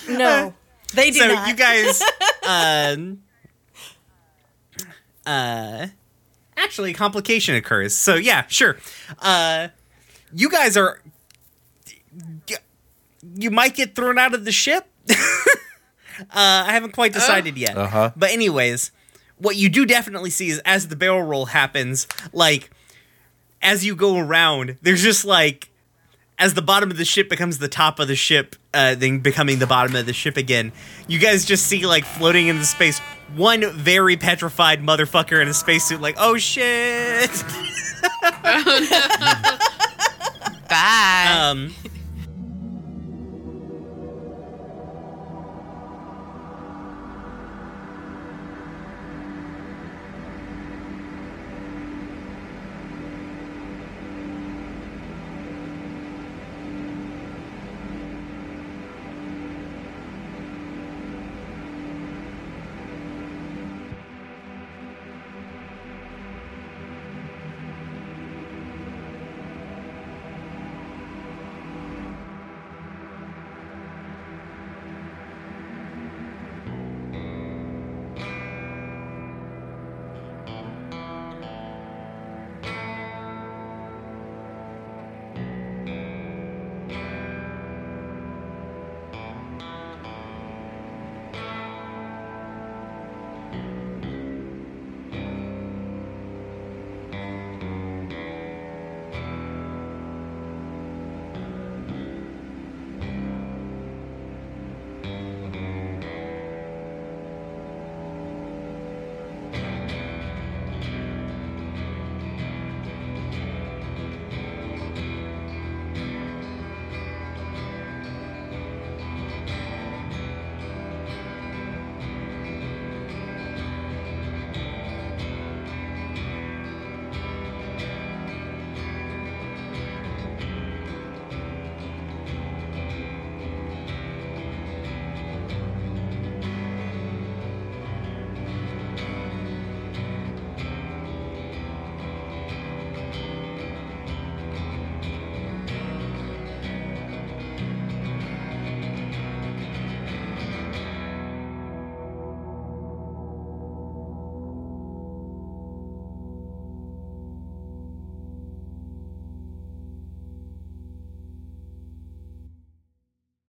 No, they do so not. you guys, um, uh, actually, a complication occurs. So yeah, sure. Uh, you guys are. You might get thrown out of the ship. uh, I haven't quite decided yet. Uh-huh. But anyways, what you do definitely see is as the barrel roll happens, like as you go around, there's just like as the bottom of the ship becomes the top of the ship, uh, then becoming the bottom of the ship again, you guys just see like floating in the space one very petrified motherfucker in a spacesuit, like, oh shit. Bye. Um,